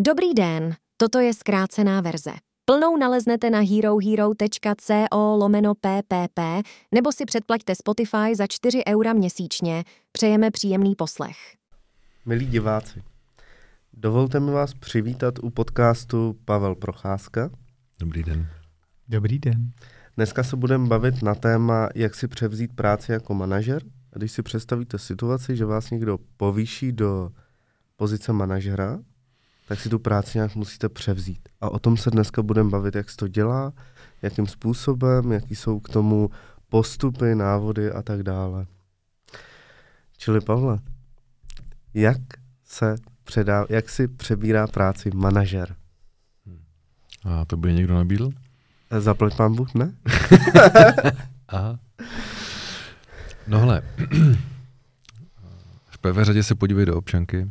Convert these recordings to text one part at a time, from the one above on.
Dobrý den, toto je zkrácená verze. Plnou naleznete na herohero.co lomeno ppp nebo si předplaťte Spotify za 4 eura měsíčně. Přejeme příjemný poslech. Milí diváci, dovolte mi vás přivítat u podcastu Pavel Procházka. Dobrý den. Dobrý den. Dneska se budeme bavit na téma, jak si převzít práci jako manažer. A když si představíte situaci, že vás někdo povýší do pozice manažera, tak si tu práci nějak musíte převzít. A o tom se dneska budeme bavit, jak se to dělá, jakým způsobem, jaký jsou k tomu postupy, návody a tak dále. Čili Pavle, jak se předá, jak si přebírá práci manažer? A to by někdo nabídl? Zaplať pán Bůh, ne? Aha. No hele, v prvé řadě se podívej do občanky,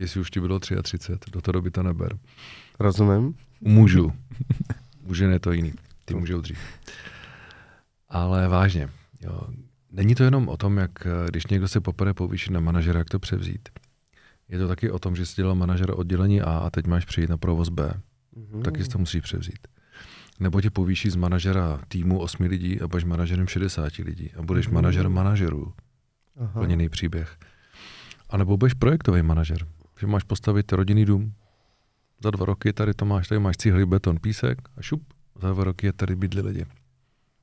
jestli už ti bylo 33, do té doby to neber. Rozumím. Můžu. Může ne to jiný. Ty můžou dřív. Ale vážně, jo, není to jenom o tom, jak když někdo se poprvé povýšit na manažera, jak to převzít. Je to taky o tom, že jsi dělal manažera oddělení A a teď máš přijít na provoz B. Mm. Taky si to musíš převzít. Nebo tě povýší z manažera týmu 8 lidí a budeš manažerem 60 lidí a budeš mm. manažerem manažerů. Plněný příběh. A nebo budeš projektový manažer, že máš postavit rodinný dům. Za dva roky tady to máš, tady máš cihly, beton, písek a šup, za dva roky je tady bydli lidi.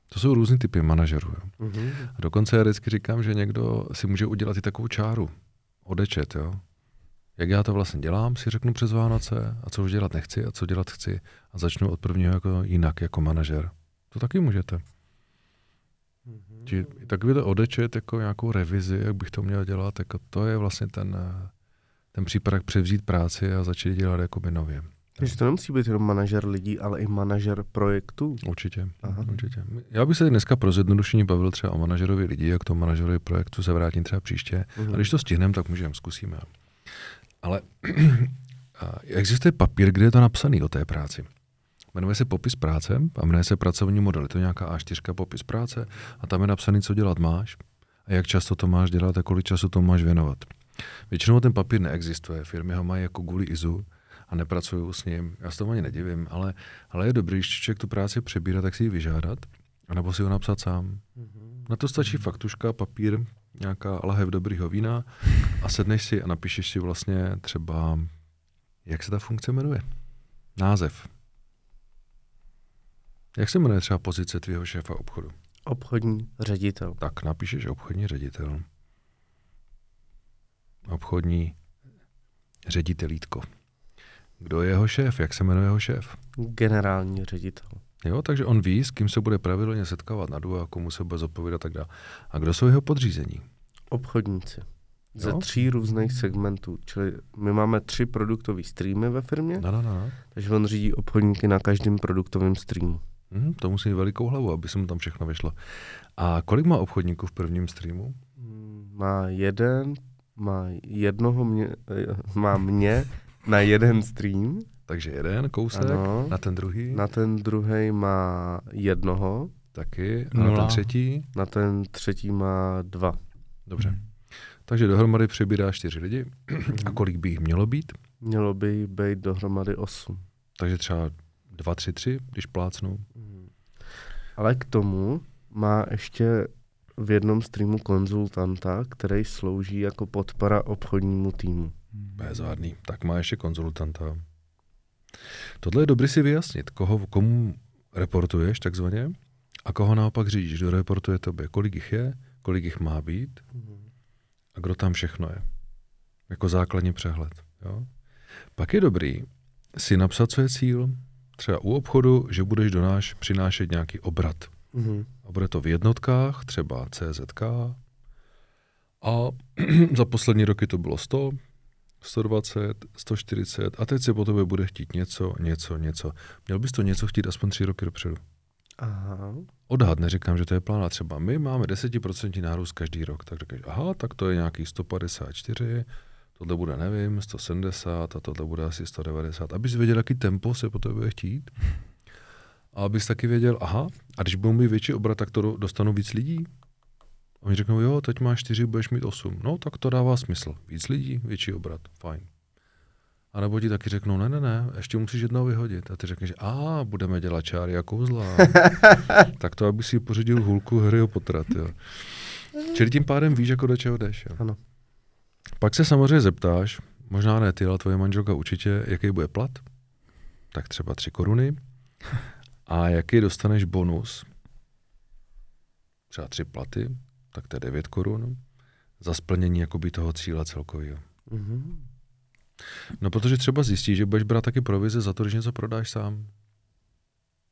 To jsou různý typy manažerů. Jo. Mm-hmm. A dokonce já vždycky říkám, že někdo si může udělat i takovou čáru, odečet, jo. Jak já to vlastně dělám, si řeknu přes Vánoce a co už dělat nechci a co dělat chci a začnu od prvního jako jinak, jako manažer. To taky můžete. Mm-hmm. Či takovýhle odečet jako nějakou revizi, jak bych to měl dělat, jako to je vlastně ten, ten případ, jak převzít práci a začít dělat jakoby nově. Takže to nemusí být jenom manažer lidí, ale i manažer projektů. Určitě, Aha. určitě. Já bych se dneska pro zjednodušení bavil třeba o manažerovi lidí, jak to manažerovi projektu se vrátím třeba příště. Uh-huh. A když to stihneme, tak můžeme, zkusíme. Ale existuje papír, kde je to napsané o té práci. Jmenuje se popis práce a jmenuje se pracovní model. Je to nějaká A4 popis práce a tam je napsaný, co dělat máš a jak často to máš dělat a kolik času to máš věnovat. Většinou ten papír neexistuje, firmy ho mají jako guli izu a nepracují s ním. Já se tomu ani nedivím, ale, ale je dobrý, když člověk tu práci přebírá, tak si ji vyžádat, anebo si ho napsat sám. Mm-hmm. Na to stačí faktuška, papír, nějaká lahev dobrýho vína a sedneš si a napíšeš si vlastně třeba, jak se ta funkce jmenuje. Název. Jak se jmenuje třeba pozice tvého šéfa obchodu? Obchodní ředitel. Tak napíšeš obchodní ředitel. Obchodní ředitelítko. Kdo je jeho šéf? Jak se jmenuje jeho šéf? Generální ředitel. Jo, takže on ví, s kým se bude pravidelně setkávat na a komu se bude zodpovídat tak dále. A kdo jsou jeho podřízení? Obchodníci. Ze jo? tří různých segmentů. Čili my máme tři produktové streamy ve firmě, no, no, no. takže on řídí obchodníky na každém produktovém streamu. Hmm, to musí mít velikou hlavu, aby se mu tam všechno vyšlo. A kolik má obchodníků v prvním streamu? Má jeden, má jednoho mě, má mě na jeden stream. Takže jeden kousek, ano, na ten druhý? Na ten druhý má jednoho. Taky. A na ten třetí? Na ten třetí má dva. Dobře. Hmm. Takže dohromady přebírá čtyři lidi. A kolik by jich mělo být? Mělo by být dohromady osm. Takže třeba dva, tři, tři, když plácnou. Hmm. Ale k tomu má ještě v jednom streamu konzultanta, který slouží jako podpora obchodnímu týmu. Bezvadný. Tak má ještě konzultanta. Tohle je dobrý si vyjasnit, koho, komu reportuješ takzvaně a koho naopak řídíš, kdo reportuje tobě, kolik jich je, kolik jich má být a kdo tam všechno je. Jako základní přehled. Jo? Pak je dobrý si napsat, co je cíl, třeba u obchodu, že budeš do náš přinášet nějaký obrat. Mm-hmm. A bude to v jednotkách, třeba CZK. A za poslední roky to bylo 100, 120, 140 a teď se po tobě bude chtít něco, něco, něco. Měl bys to něco chtít aspoň tři roky dopředu. Aha. Odhad, neříkám, že to je plán. A třeba my máme 10% nárůst každý rok, tak řekneš, aha, tak to je nějaký 154, tohle bude, nevím, 170 a tohle bude asi 190. Abys věděl, jaký tempo se po tobě bude chtít. A abys taky věděl, aha, a když budou mít větší obrat, tak to dostanu víc lidí. Oni řeknou, jo, teď máš čtyři, budeš mít osm. No, tak to dává smysl. Víc lidí, větší obrat, fajn. A nebo ti taky řeknou, ne, ne, ne, ještě musíš jednou vyhodit. A ty řekneš, a budeme dělat čáry a kouzla. tak to, aby si pořídil hulku Harryho Pottera. Jo. Čili tím pádem víš, jako do čeho jdeš. Jo. Ano. Pak se samozřejmě zeptáš, možná ne ty, ale tvoje manželka určitě, jaký bude plat. Tak třeba tři koruny. A jaký dostaneš bonus? Třeba tři platy, tak to je 9 korun. Za splnění jakoby toho cíle celkového. Mhm. No protože třeba zjistíš, že budeš brát taky provize za to, když něco prodáš sám.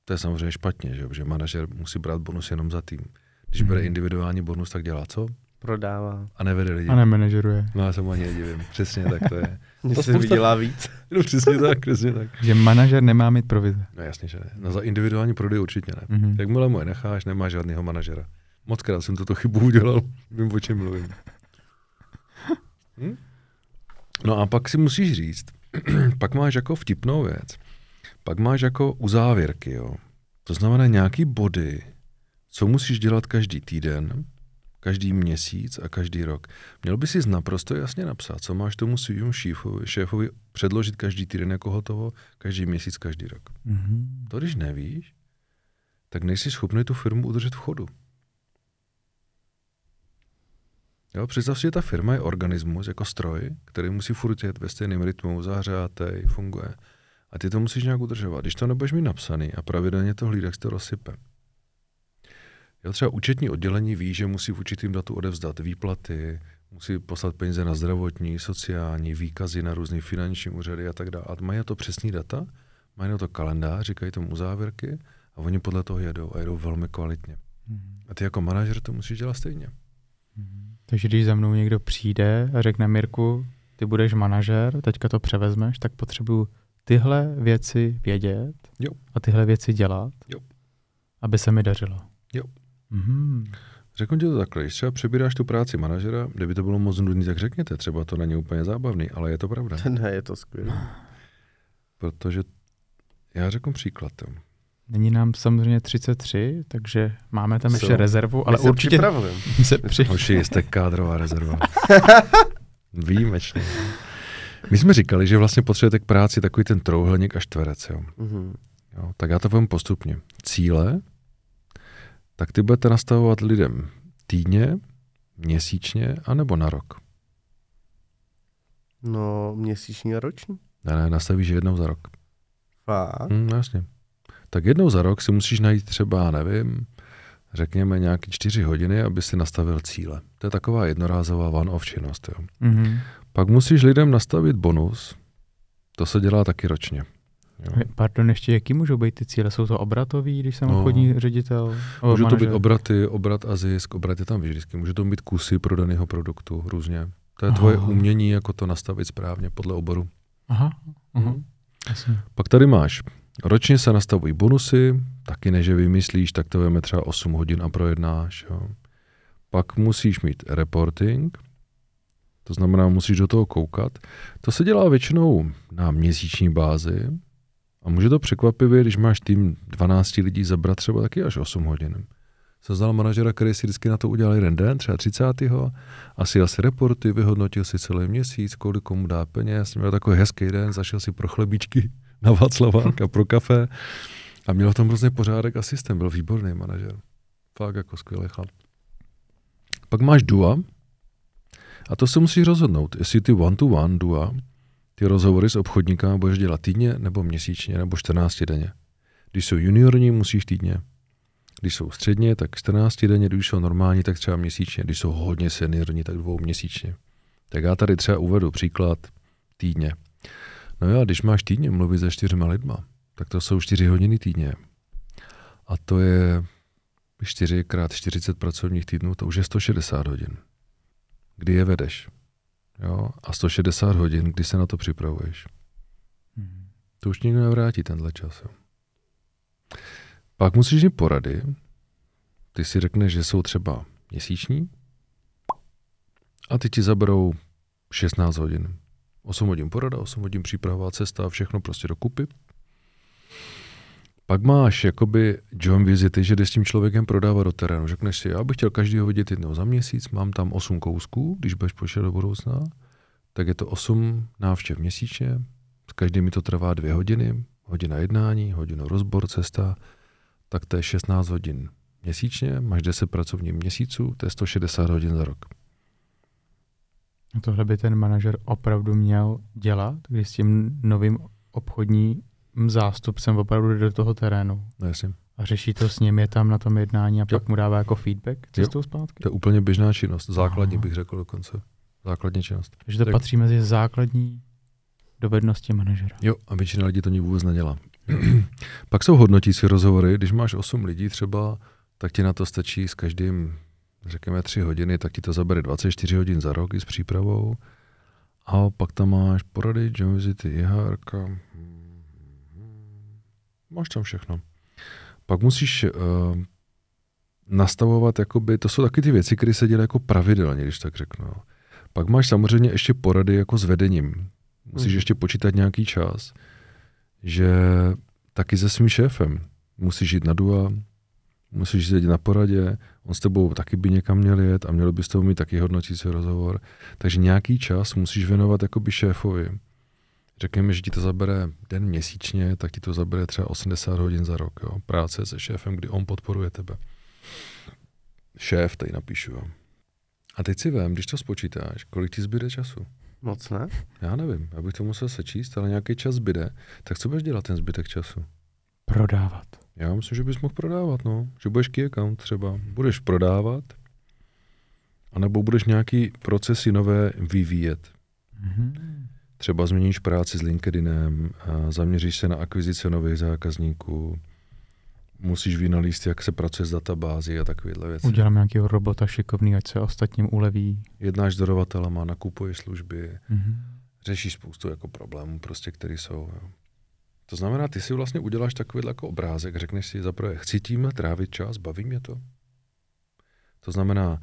To je samozřejmě špatně, že, jo, že manažer musí brát bonus jenom za tým. Když Mhm. bere individuální bonus, tak dělá co? Prodává. A nevede lidi. A nemenežeruje. No já se mu ani nedivím. Přesně tak to je. Mně To se spousta- vydělá víc. No přesně tak, přesně tak. Že manažer nemá mít provize. No jasně, že ne. No za individuální prodej určitě ne. Mhm. Jakmile mu je necháš, nemá žádného manažera. Moc krát jsem tuto chybu udělal, vím, o čem mluvím. Hm? No a pak si musíš říct, pak máš jako vtipnou věc, pak máš jako uzávěrky, jo. To znamená nějaký body, co musíš dělat každý týden, každý měsíc a každý rok. Měl by si naprosto jasně napsat, co máš tomu svým šéfovi, šéfovi předložit každý týden jako hotovo, každý měsíc, každý rok. Mhm. To když nevíš, tak nejsi schopný tu firmu udržet v chodu. Jo, představ si, že ta firma je organismus jako stroj, který musí furt jet ve stejném rytmu, zahřátej, funguje. A ty to musíš nějak udržovat. Když to nebudeš mít napsaný a pravidelně to hlídek se to rozsype. Jo, třeba účetní oddělení ví, že musí v určitým datu odevzdat výplaty, musí poslat peníze na zdravotní, sociální, výkazy na různé finanční úřady a tak dále. A mají na to přesný data, mají na to kalendář, říkají tomu uzávěrky a oni podle toho jedou a jedou velmi kvalitně. Mhm. A ty jako manažer to musíš dělat stejně. Mhm. Takže když za mnou někdo přijde a řekne Mirku, ty budeš manažer, teďka to převezmeš, tak potřebuju tyhle věci vědět Jo. a tyhle věci dělat, Jo. aby se mi dařilo. Jo. Mhm. Řeknu ti to takhle, když třeba přebíráš tu práci manažera, kdyby to bylo moc nudný, tak řekněte, třeba to není úplně zábavný, ale je to pravda. Ne, je to skvělé. Protože já řeknu příklad. Jo. Není nám samozřejmě 33, takže máme tam Co? ještě rezervu, ale My se určitě připravujeme. se při... Hoši, jste kádrová rezerva. Výjimečně. My jsme říkali, že vlastně potřebujete k práci takový ten trouhelník a čtverec. Jo. Mhm. Jo, tak já to povím postupně. Cíle, tak ty budete nastavovat lidem týdně, měsíčně, anebo na rok. No, měsíční a roční. Ne, ne, nastavíš je jednou za rok. Fakt? Hm, jasně. Tak jednou za rok si musíš najít třeba, nevím, řekněme nějaký čtyři hodiny, aby si nastavil cíle. To je taková jednorázová one-off činnost. Jo. Mhm. Pak musíš lidem nastavit bonus. To se dělá taky ročně. Jo. Pardon, ještě jaký můžou být ty cíle? Jsou to obratový, když jsem No. obchodní ředitel? Můžou to být manažer? obraty, obrat a zisk, obrat je tam vždycky. Může to být kusy prodaného produktu různě. To je tvoje Aha. umění, jako to nastavit správně podle oboru. Aha, aha. Mhm. Jasně. Pak tady máš, ročně se nastavují bonusy, taky než je vymyslíš, tak to veme třeba 8 hodin a projednáš. Jo. Pak musíš mít reporting, to znamená, musíš do toho koukat. To se dělá většinou na měsíční bázi a může to překvapivě, když máš tým 12 lidí, zabrat třeba taky až 8 hodin. Jsem znal manažera, který si vždycky na to udělal jeden den, třeba 30. A si asi reporty, vyhodnotil si celý měsíc, kolik komu dá peněz, měl takový hezký den, zašel si pro chlebíčky na Václavák a pro kafe a měl tom hrozně pořádek a systém, byl výborný manažer. Fakt jako skvělý chlap. Pak máš DUA a to se musíš rozhodnout, jestli ty one-to-one DUA, ty rozhovory s obchodníkama budeš dělat týdně nebo měsíčně nebo 14 denně. Když jsou juniorní, musíš týdně. Když jsou středně, tak 14 denně, když jsou normální, tak třeba měsíčně. Když jsou hodně seniorní, tak dvou měsíčně. Tak já tady třeba uvedu příklad týdně. No jo, když máš týdně mluvit se čtyřma lidma, tak to jsou 4 hodiny týdně. A to je 4 krát 40 pracovních týdnů, to už je 160 hodin. Kdy je vedeš? Jo? A 160 hodin, kdy se na to připravuješ. Mhm. To už nikdo nevrátí tenhle čas. Jo. Pak musíš mít porady. Ty si řekneš, že jsou třeba měsíční a ty ti zaberou 16 hodin. 8 hodin porada, 8 hodin příprava, cesta, všechno prostě dokupy. Pak máš jakoby job vizity, že jdeš s tím člověkem prodávat do terénu. Řekneš si, já bych chtěl každýho vidět jednou za měsíc, mám tam 8 kousků, když budeš počítat do budoucna, tak je to 8 návštěv měsíčně, každý mi to trvá dvě hodiny, hodina jednání, hodinu rozbor, cesta, tak to je 16 hodin měsíčně, máš 10 pracovních měsíců, to je 160 hodin za rok. Tohle by ten manažer opravdu měl dělat, když s tím novým obchodním zástupcem opravdu jde do toho terénu. No jasně. A řeší to s ním, je tam na tom jednání a Jo. pak mu dává jako feedback cestou zpátky. To je úplně běžná činnost, základní Aha. bych řekl dokonce. Základní činnost. Takže to Tak- patří mezi základní dovednosti manažera. Jo, a většina lidí to ní vůbec nedělá. Pak jsou hodnotící rozhovory, když máš 8 lidí třeba, tak ti na to stačí s každým, řekněme, 3 hodiny, tak ti to zabere 24 hodin za rok i s přípravou. A pak tam máš porady, job visity, IHR, máš tam všechno. Pak musíš uh, nastavovat, jakoby, to jsou taky ty věci, které se dělají jako pravidelně, když tak řeknu. jo. Pak máš samozřejmě ještě porady jako s vedením. Musíš Mhm. ještě počítat nějaký čas, že taky se svým šéfem musíš jít na dua, musíš sedět na poradě, on s tebou taky by někam měl jet a měl by s tebou mít taky hodnotící rozhovor. Takže nějaký čas musíš věnovat jakoby šéfovi. Řekněme, že ti to zabere den měsíčně, tak ti to zabere třeba 80 hodin za rok. Jo? Práce se šéfem, kdy on podporuje tebe. Šéf, tady napíšu. Jo? A teď si vem, když to spočítáš, kolik ti zbyde času. Moc ne? Já nevím, já bych to musel sečíst, ale nějaký čas zbyde. Tak co budeš dělat ten zbytek času? Prodávat. Já myslím, že bys mohl prodávat, no. Že budeš key account třeba. Budeš prodávat, anebo budeš nějaký procesy nové vyvíjet. Mhm. Třeba změníš práci s LinkedInem, zaměříš se na akvizice nových zákazníků, musíš vynalíst, jak se pracuje s databází a takovéhle věci. Udělám nějakého robota šikovný, ať se ostatním uleví. Jednáš s dodavatelema, nakupuješ služby, Mhm. řešíš spoustu jako problémů, prostě, které jsou. Jo. To znamená, ty si vlastně uděláš takový jako obrázek, řekneš si zaprvé, chci tím trávit čas, baví mě to. To znamená,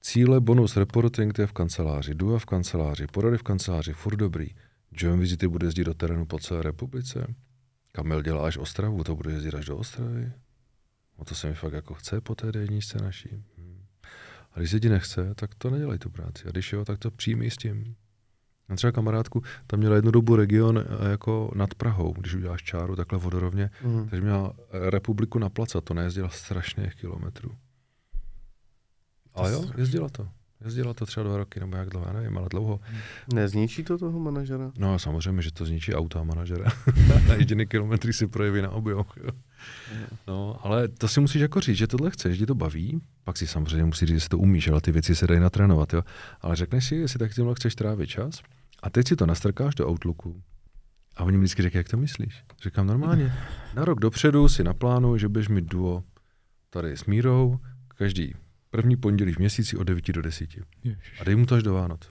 cíle, bonus, reporting, to je v kanceláři, dua v kanceláři, porady v kanceláři, furt dobrý. Join Visity bude jezdit do terénu po celé republice. Kamil dělá až Ostravu, to bude jezdit až do Ostravy. No to se mi fakt jako chce po té D1 naší. A když se ti nechce, tak to nedělej tu práci. A když jo, tak to přijmi s tím. Já třeba kamarádku, tam měla jednu dobu region eh, jako nad Prahou, když uděláš čáru takhle vodorovně, Mhm. takže měla eh, republiku na placa, to nejezdila strašných kilometrů. Ale jo, jezdila to. Jezdila to třeba dva roky, nebo jak dlouho, já nevím, ale dlouho. Nezničí to toho manažera? No samozřejmě, že to zničí auta a manažera. na jediný kilometry si projeví na jo. No, ale to si musíš jako říct, že tohle chceš, že to baví, pak si samozřejmě musí říct, že to umíš, ale ty věci se dají natrénovat, jo. Ale řekneš si, jestli tak tímhle chceš trávit čas a teď si to nastrkáš do Outlooku a oni mi vždycky říkají, jak to myslíš? Říkám normálně, na rok dopředu si naplánuj, že budeš mít duo tady s Mírou, každý první pondělí v měsíci od 9 do 10. Ježiš. A dej mu to až do Vánoc.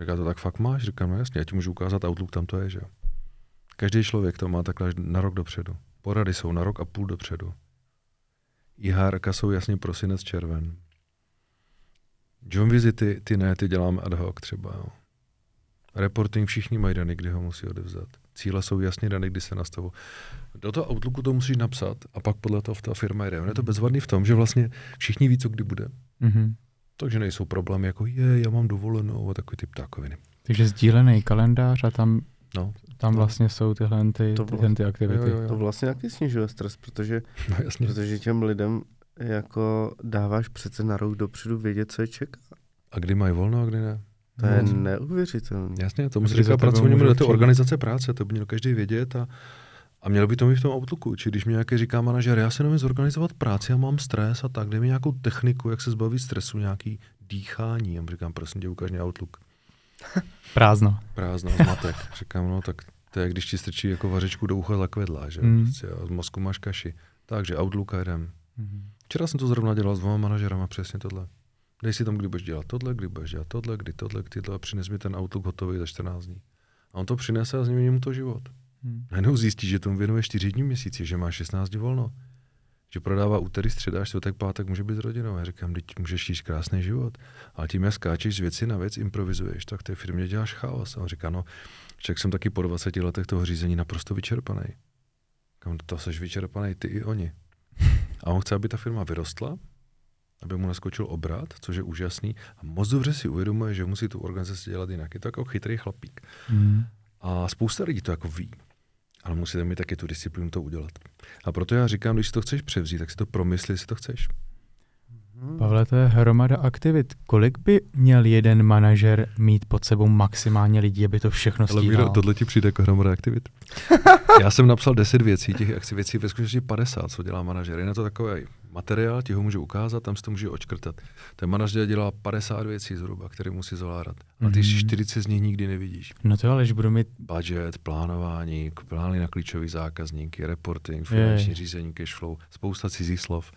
Říká to tak fakt máš? Říkám, no jasně, já ti můžu ukázat Outlook, tam to je, že jo. Každý člověk to má takhle až na rok dopředu. Porady jsou na rok a půl dopředu. IHR jsou jasně prosinec, červen. John Vizity, ty ne, ty děláme ad hoc třeba. Jo. Reporting všichni mají daný, kdy ho musí odevzdat. Cíle jsou jasně dané, kdy se nastavují. Do toho Outlooku to musíš napsat a pak podle toho ta firma jde. On je to bezvadný v tom, že vlastně všichni ví, co kdy bude. Mhm. Takže nejsou problémy jako je, já mám dovolenou a takový typ ptákoviny. Takže sdílený kalendář a tam, No, tam vlastně jsou tyhle ty, To tyhle ty aktivity. Jo, jo, jo. To vlastně taky snižuje stres, protože, no jasně. protože těm lidem jako dáváš přece na rok dopředu vědět, co je čeká. A kdy mají volno a kdy ne? To je No. neuvěřitelné. Jasně, to musí říkat do té přijít. organizace práce, to by měl každý vědět a, a mělo by to mít v tom Outlooku. Či když mi nějaký říká manažer, já se nevím zorganizovat práci a mám stres a tak, dej mi nějakou techniku, jak se zbavit stresu, nějaký dýchání. Já mu říkám, prosím tě, ukáž mě Outlook. Prázdno. Prázdno, zmatek. Říkám, no tak to je, když ti strčí jako vařečku do ucha zakvedla, že? Mm. Prostě, a z mozku máš kaši. Takže Outlook a jdem. Mhm. Včera jsem to zrovna dělal s dvoma manažerama, přesně tohle. Dej si tam, kdy budeš dělat tohle, kdy budeš dělat tohle, kdy tohle, kdy tohle a přines mi ten Outlook hotový za 14 dní. A on to přinese a změní mu to život. Mhm. Najednou zjistí, že tomu věnuje 4 dní v měsíci, že má 16 dní volno. Že prodává úterý, středa, čtvrtek, pátek, může být s rodinou. Já říkám, teď můžeš žít krásný život. Ale tím, jak skáčeš z věci na věc, improvizuješ, tak té firmě děláš chaos. A on říká, no, však jsem taky po 20 letech toho řízení naprosto vyčerpaný. Říkám, to jsi vyčerpaný ty i oni. A on chce, aby ta firma vyrostla, aby mu naskočil obrat, což je úžasný. A moc dobře si uvědomuje, že musí tu organizaci dělat jinak. Je to jako chytrý chlapík. Mhm. A spousta lidí to jako ví. Ale musíte mít taky tu disciplínu to udělat. A proto já říkám, když si to chceš převzít, tak si to promysli, jestli to chceš. Pavle, to je hromada aktivit. Kolik by měl jeden manažer mít pod sebou maximálně lidí, aby to všechno Ale stíhal? Míro, tohle ti přijde jako hromada aktivit. Já jsem napsal 10 věcí, těch akci- věcí ve skutečnosti 50, co dělá manažer. Je na to takový materiál, ti ho můžu ukázat, tam si to může očkrtat. Ten manažer dělá 50 věcí zhruba, které musí zvládat. A ty Mhm. 40 z nich nikdy nevidíš. No to ale, že budu mít Budget, plánování, plány na klíčový zákazníky, reporting, finanční Jej. řízení, cashflow, spousta cizích slov.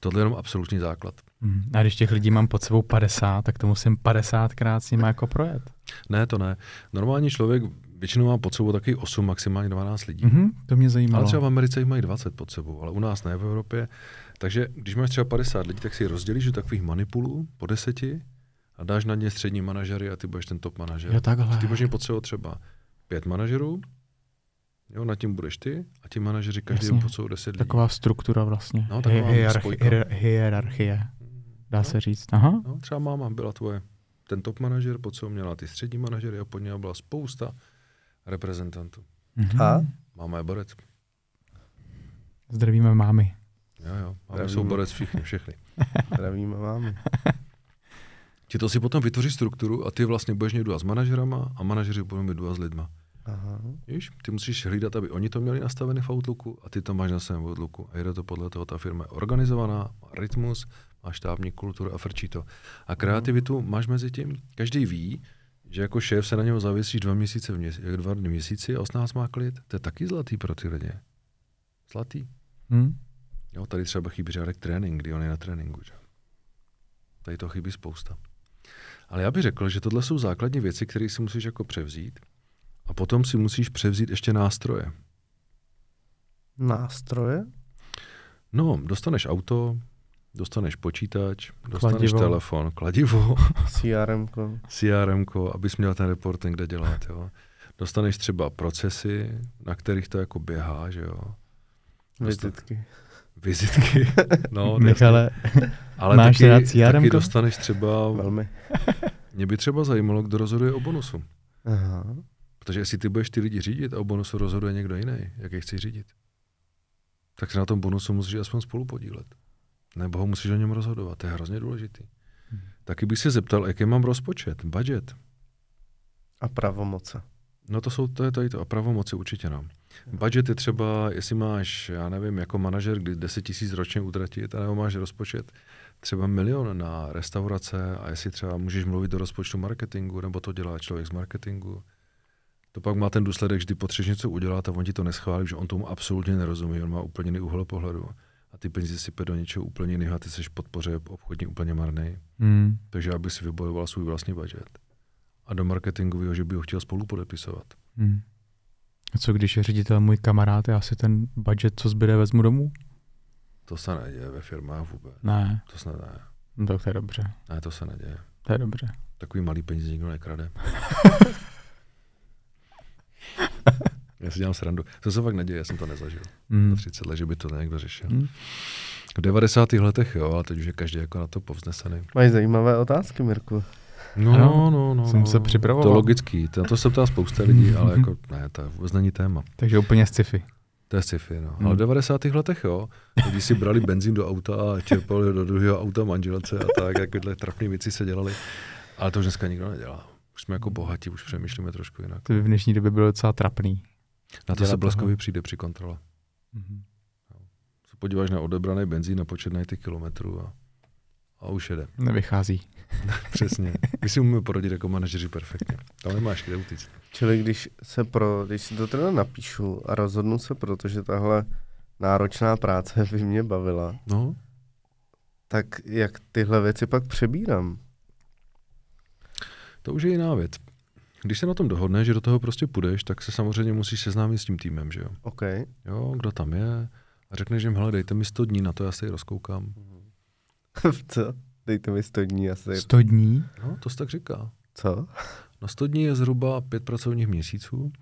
Tohle je jenom absolutní základ. Mhm. A když těch lidí mám pod sebou 50, tak to musím 50krát s nimi jako projet. Ne, to ne. Normální člověk většinou má pod sebou taky 8, maximálně 12 lidí. Mhm, to mě Ale zajímalo. třeba v Americe jich mají 20 pod sebou, ale u nás ne v Evropě. Takže když máš třeba 50 lidí, tak si rozdělíš do takových manipulů po deseti a dáš na ně střední manažery a ty budeš ten top manažer. Jo, takhle. Ty budeš mít pod sebou třeba pět manažerů, jo, nad tím budeš ty a ti manažeři každý Jasně. pod sebou 10 lidí. Taková struktura vlastně. No, taková Hi- hierarchi- spojka. hier- hierarchie, dá se říct. Aha. No, třeba máma byla tvoje. Ten top manažer, pod sebou měla ty střední manažery a pod něj byla spousta reprezentantů. Mhm. A? Máma je borec. Zdravíme mámy. Jo, jo. Mámy Zdravím. jsou borec všichni, všechny. Zdravíme máme. Ti to si potom vytvoří strukturu a ty vlastně budeš mít s manažerama a manažeři budou mít s lidma. Aha. Víš, ty musíš hlídat, aby oni to měli nastavené v Outlooku a ty to máš na svém Outlooku. A jde to podle toho, ta firma je organizovaná, má rytmus, má štábní kulturu a frčí to. A kreativitu máš mezi tím, každý ví, že jako šéf se na něho zavěsíš dva měsíce v měsíci, dva dny měsíci a 18 má klid. To je taky zlatý pro ty lidi. Zlatý. Hm? Jo, tady třeba chybí řádek trénink, kdy on je na tréninku. Že? Tady to chybí spousta. Ale já bych řekl, že tohle jsou základní věci, které si musíš jako převzít. A potom si musíš převzít ještě nástroje. Nástroje? No, dostaneš auto, dostaneš počítač, dostaneš Kladivo. telefon, kladivo, CRM. CRM, abys měl ten reporting, kde dělat. Jo. Dostaneš třeba procesy, na kterých to jako běhá, že jo. Dostan- Vizitky. Vizitky. No, Michale, ale máš taky, rád CRM taky ko? dostaneš třeba, Velmi. mě by třeba zajímalo, kdo rozhoduje o bonusu. Aha. Protože jestli ty budeš ty lidi řídit a o bonusu rozhoduje někdo jiný, jak je chci řídit, tak se na tom bonusu musíš aspoň spolu podílet. Nebo ho musíš o něm rozhodovat, to je hrozně důležitý. Hmm. Taky bych se zeptal, jaký mám rozpočet, budget. A pravomoce. No to jsou, to je tady to, a pravomoci určitě nám. Budget je třeba, jestli máš, já nevím, jako manažer, kdy 10 tisíc ročně utratit, anebo máš rozpočet třeba milion na restaurace a jestli třeba můžeš mluvit do rozpočtu marketingu, nebo to dělá člověk z marketingu. To pak má ten důsledek, že ty potřebuješ něco udělat a on ti to neschválí, že on tomu absolutně nerozumí, on má úplně jiný úhel pohledu. A ty peníze sype do něčeho úplně jiného a ty jsi v podpoře obchodně úplně marný. hm. Takže já bych si vybojoval svůj vlastní budget. A do marketingového, že bych ho chtěl spolu podepisovat. Hm. A co když je ředitel můj kamarád, já si ten budget, co zbyde, vezmu domů? To se neděje ve firmách vůbec. Ne, To snad ne. no tak to je dobře. Ne, to se neděje. To je dobře. Takový malý peníze nikdo nekrade. já si dělám srandu. To se fakt neděje, já jsem to nezažil. Hm. Za 30 let, že by to někdo řešil. Hm. V 90. letech jo, ale teď už je každý jako na to povznesený. Mají zajímavé otázky, Mirku. No, Ano, no, no. jsem no. se připravoval. To je logický, to, na to se ptá spousta lidí, ale jako ne, to vůbec není téma. Takže úplně sci-fi. To je sci-fi, no. Hmm. Ale v 90. letech, jo, když si brali benzín do auta a čerpali do druhého auta manželce a tak, jakéhle trapné věci se dělaly. Ale to už dneska nikdo nedělá. Už jsme jako bohatí, už přemýšlíme trošku jinak. To by v dnešní době bylo docela trapný. Na to se bleskově přijde při kontrole. Mhm. Se podíváš na odebraný benzín, na počet těch kilometrů a, a už jede. Nevychází. Přesně. My si umíme porodit jako manažeři perfektně. Tam nemáš kde utíct. Čili když se pro, když si to teda napíšu a rozhodnu se, protože tahle náročná práce by mě bavila, No, tak jak tyhle věci pak přebírám? to už je jiná věc. Když se na tom dohodneš, že do toho prostě půjdeš, tak se samozřejmě musíš seznámit s tím týmem, že jo? OK. Jo, kdo tam je a řekneš jim, hele, dejte mi 100 dní na to, já se ji rozkoukám. Co? Dejte mi 100 dní asi. 100 dní? No, to se tak říká. Co? Na 100 dní je zhruba pět pracovních měsíců,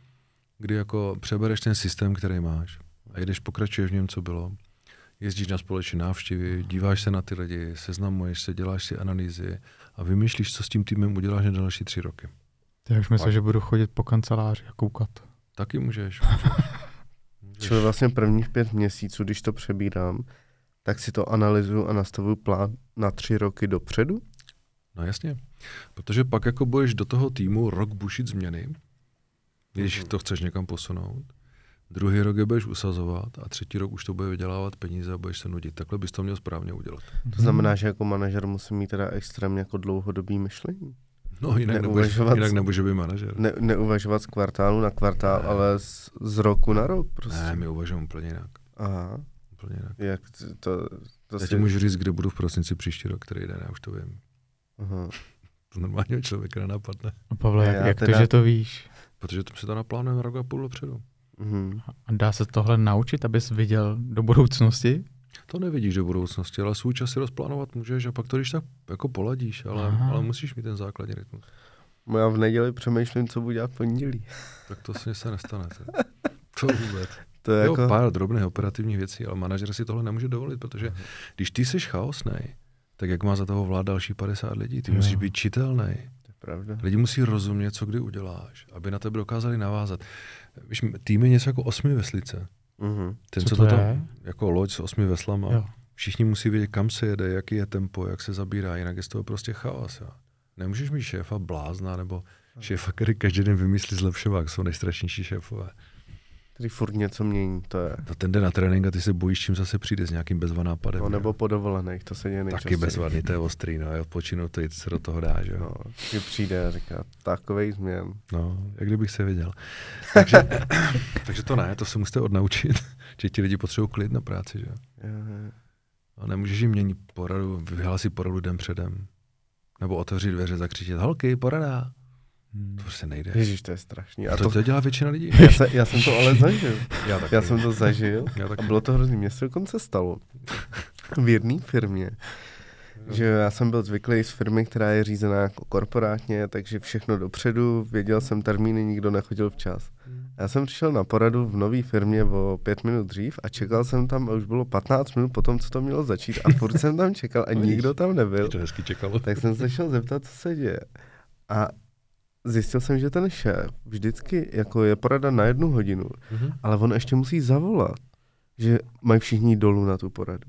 kdy jako přebereš ten systém, který máš a jdeš, pokračuješ v něm, co bylo. Jezdíš na společné návštěvy, díváš se na ty lidi, seznamuješ se, děláš si analýzy a vymýšlíš, co s tím týmem uděláš na další tři roky. Já už myslel, Fakt. že budu chodit po kanceláři a koukat. Taky můžeš. můžeš. můžeš. Čili vlastně prvních pět měsíců, když to přebírám, tak si to analyzuju a nastavuju plán na tři roky dopředu. No jasně. Protože pak jako budeš do toho týmu rok bušit změny, když Mhm. to chceš někam posunout. Druhý rok je budeš usazovat a třetí rok už to bude vydělávat peníze a budeš se nudit. Takhle bys to měl správně udělat. To znamená, že jako manažer musí mít teda extrémně jako dlouhodobý myšlení. No jinak, Neuvažovat- jinak nemůže být manažer. Ne, neuvažovat z kvartálu na kvartál, Ne. ale z, z roku na rok prostě. Ne, my uvažujeme úplně jinak. Aha, Úplně jinak. jak to, to Já ti můžu říct, kde budu v prosinci příští rok, který den, já už to vím. Aha. To normálního člověka nenapadne. A Pavle, jak, jak to, teda- že to víš? Protože to si to naplánujeme rok a půl dopředu. Mhm. A dá se tohle naučit, abys viděl do budoucnosti? To nevidíš do budoucnosti, ale svůj čas si rozplánovat můžeš a pak to když tak jako poladíš, ale, Aha. ale musíš mít ten základní rytmus. No Já v neděli přemýšlím, co budu dělat v pondělí. Tak to se se nestane. To, to vůbec. To je Jo, jako... pár drobných operativních věcí, ale manažer si tohle nemůže dovolit, protože když ty jsi chaosnej, tak jak má za toho vlád další 50 lidí? Ty Jo. musíš být čitelný. To je pravda. Lidi musí rozumět, co kdy uděláš, aby na tebe dokázali navázat. Víš, tým je něco jako osmi veslice. Mhm. Ten, Co co, to to tam, je? jako loď s osmi veslama. Jo. Všichni musí vědět, kam se jede, jaký je tempo, jak se zabírá, jinak je z toho prostě chaos. Jo. Nemůžeš mít šéfa blázna nebo šéfa, který každý den vymyslí zlepšovák, jsou nejstrašnější šéfové. Který furt něco mění, to je. To ten jde na trénink a ty se bojíš, čím zase přijde s nějakým bezvanápadem. No, nebo po dovolených, to se děje Taky nejčastěji. bezvadný, to je ostrý, no, jo, počinu, to se do toho dá, že jo. No, přijde a říká, takovej změn. No, jak kdybych se věděl. Takže, takže to ne, to se musíte odnaučit, že ti lidi potřebují klid na práci, že jo. A nemůžeš jim měnit poradu, vyhlásit poradu den předem. Nebo otevřít dveře, zakřičet, holky, porada. Hmm. To prostě nejde. Ježíš, to je strašný. A to, to, to dělá většina lidí. já, se, já jsem to ale zažil. Já, taky. Já jsem to zažil Já a bylo to hrozný. Mně se dokonce stalo v jedné firmě, že já jsem byl zvyklý z firmy, která je řízená jako korporátně, takže všechno dopředu, věděl jsem termíny, nikdo nechodil včas. Já jsem přišel na poradu v nové firmě o pět minut dřív a čekal jsem tam a už bylo 15 minut po tom, co to mělo začít a furt jsem tam čekal a nikdo tam nebyl. To hezky čekalo. Tak jsem se šel zeptat, co se děje. A zjistil jsem, že ten šéf vždycky, jako je porada na jednu hodinu, Mhm. ale on ještě musí zavolat, že mají všichni dolů na tu poradu.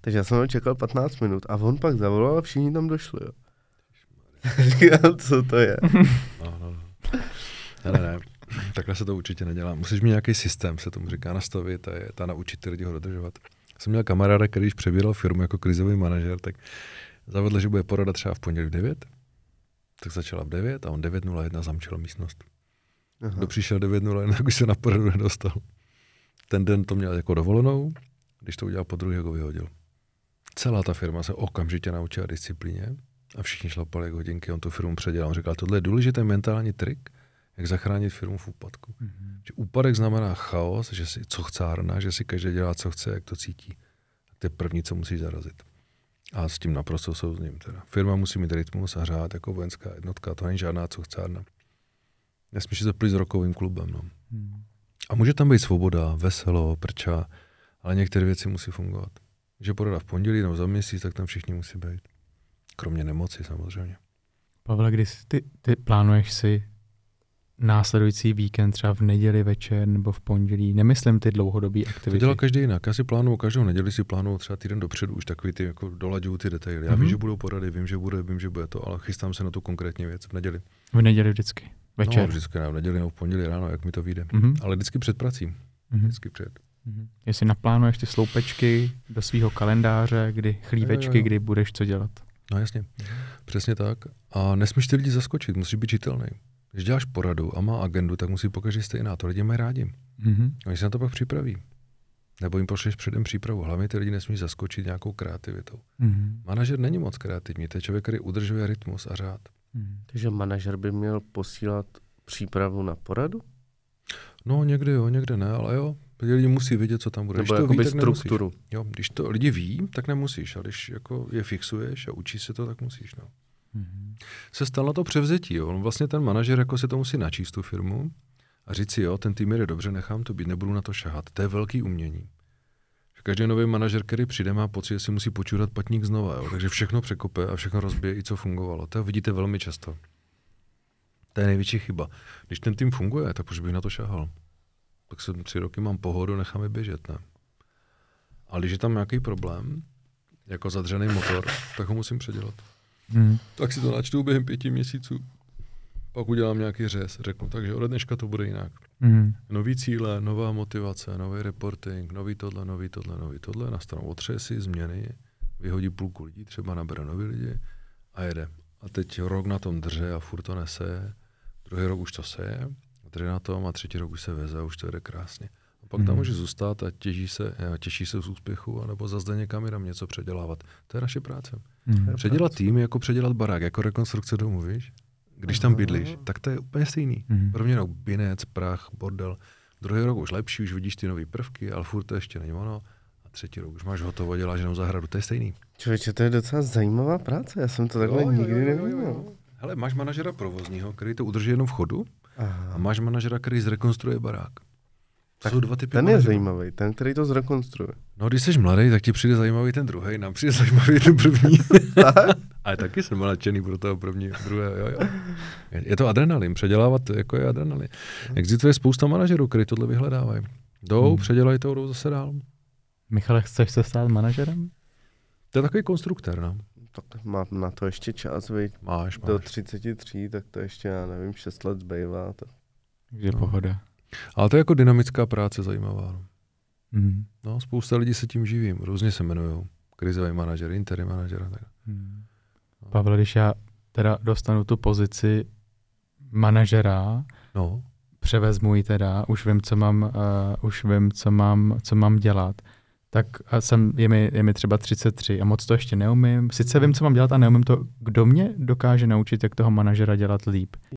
Takže já jsem ho čekal 15 minut a on pak zavolal a všichni tam došli. Jo. Říkám, co to je? No, no, no. Ne, ne, ne. Takhle se to určitě nedělá. Musíš mít nějaký systém, se tomu říká, nastavit a je ta naučit ty lidi ho dodržovat. Jsem měl kamaráda, který když přebíral firmu jako krizový manažer, tak zavedl, že bude porada třeba v pondělí v 9, tak začala v 9 a on 9.01 zamčil místnost. Aha. Kdo přišel 9.01, tak už se na poradu nedostal. Ten den to měl jako dovolenou, když to udělal po druhé, ho vyhodil. Celá ta firma se okamžitě naučila disciplíně a všichni šlapali jak hodinky, on tu firmu předělal. On říkal, tohle je důležitý mentální trik, jak zachránit firmu v úpadku. Mhm. Že úpadek znamená chaos, že si co chcárna, že si každý dělá, co chce, jak to cítí. To je první, co musíš zarazit. A s tím naprosto souzním. Teda. Firma musí mít rytmus a řád jako vojenská jednotka, to není žádná co chcárna. Nesmíš se zaplit s rokovým klubem. No. Hmm. A může tam být svoboda, veselo, prča, ale některé věci musí fungovat. Že porada v pondělí nebo za měsíc, tak tam všichni musí být. Kromě nemoci samozřejmě. Pavle, kdy jsi ty, ty plánuješ si následující víkend třeba v neděli večer nebo v pondělí? Nemyslím ty dlouhodobé To aktivity. dělá každý jinak. Já si plánuju každou neděli, si plánuju třeba týden dopředu, už takový ty jako dolaďuju ty detaily. Já Mhm. vím, že budou porady, vím, že bude, vím, že bude to, ale chystám se na tu konkrétní věc v neděli. V neděli vždycky. Večer. No, vždycky ne, v neděli nebo v pondělí ráno, jak mi to vyjde. Mhm. Ale vždycky před prací. Mhm. Vždycky před. Mhm. Jestli naplánuješ ty sloupečky do svého kalendáře, kdy chlívečky, Jo, jo, jo. kdy budeš co dělat. No jasně, přesně tak. A nesmíš ty lidi zaskočit, musíš být čitelný. Když děláš poradu a má agendu, tak musí pokaždé stejná. To lidi mají rádi. Mhm. Oni se na to pak připraví. Nebo jim pošleš předem přípravu. Hlavně ty lidi nesmíš zaskočit nějakou kreativitou. Mhm. Manažer není moc kreativní, to je člověk, který udržuje rytmus a řád. Mhm. Takže manažer by měl posílat přípravu na poradu? No někdy jo, někde ne, ale jo. Ty lidi musí vědět, co tam bude. Nebo když to ví, tak nemusíš. strukturu? Jo, když to lidi ví, tak nemusíš. A když jako je fixuješ a učíš se to, tak musíš. No. Mhm. Se stalo to převzetí. Jo. Vlastně ten manažer jako si to musí načíst tu firmu a říct si, jo, ten tým jde dobře, nechám to být, nebudu na to šahat. To je velký umění. Každý nový manažer, který přijde, má pocit, že si musí počurat patník znova. Jo. Takže všechno překope a všechno rozbije, i co fungovalo. To vidíte velmi často. To je největší chyba. Když ten tým funguje, tak proč bych na to šahal? Tak jsem tři roky mám pohodu, nechám je běžet, ne? Ale když je tam nějaký problém, jako zadřený motor, tak ho musím předělat. Hmm. Tak si to načtu během pěti měsíců. Pak udělám nějaký řez, řeknu, takže ode dneška to bude jinak. Hmm. Nový cíle, nová motivace, nový reporting, nový tohle, nový tohle, nový tohle, nastanou otřesy, změny, vyhodí půlku lidí, třeba nabere nový lidi a jede. A teď rok na tom drže a furt to nese, druhý rok už to seje, drže na tom a třetí rok už se veze a už to jede krásně. A pak tam Mhm. může zůstat a těží se, a těší se z úspěchu, anebo zase někam jinam něco předělávat. To je naše práce. Hmm. Předělat tým je jako předělat barák, jako rekonstrukce domu, víš? Když tam bydlíš, tak to je úplně stejný. Mhm. První rok binec, prach, bordel. Druhý rok už lepší, už vidíš ty nové prvky, ale furt to ještě není ono. A třetí rok už máš hotovo, děláš jenom zahradu, to je stejný. Člověče, to je docela zajímavá práce, já jsem to takhle nikdy nevnímal. Hele, máš manažera provozního, který to udrží jenom v chodu a Aha. máš manažera, který zrekonstruuje barák. To Tak jsou dva typy Ten je manažerů. zajímavý, ten, který to zrekonstruuje. No, když jsi mladý, tak ti přijde zajímavý ten druhý, nám přijde zajímavý ten první. Ale taky jsem byl nadšený pro toho prvního, druhého, jo, jo. Je, je to adrenalin, předělávat jako je adrenalin. Existuje spousta manažerů, kteří tohle vyhledávají. Jdou, Hmm. předělají to, jdou zase dál. Michale, chceš se stát manažerem? To je takový konstruktér, no. Tak mám na to ještě čas, viď? Máš, máš. Do 33, tak to ještě, já nevím, 6 let zbývá. Tak. Takže No. pohoda. Ale to je jako dynamická práce zajímavá. No. Hmm. no spousta lidí se tím živí, různě se jmenují. Krizový manažer, interim manažer a tak. Hmm. Pavel, když já teda dostanu tu pozici manažera, No, převezmu ji teda, už vím, co mám, uh, už vím, co mám, co mám dělat, tak a jsem, je, mi, je mi třeba 33 a moc to ještě neumím. Sice vím, co mám dělat a neumím to, kdo mě dokáže naučit, jak toho manažera dělat líp.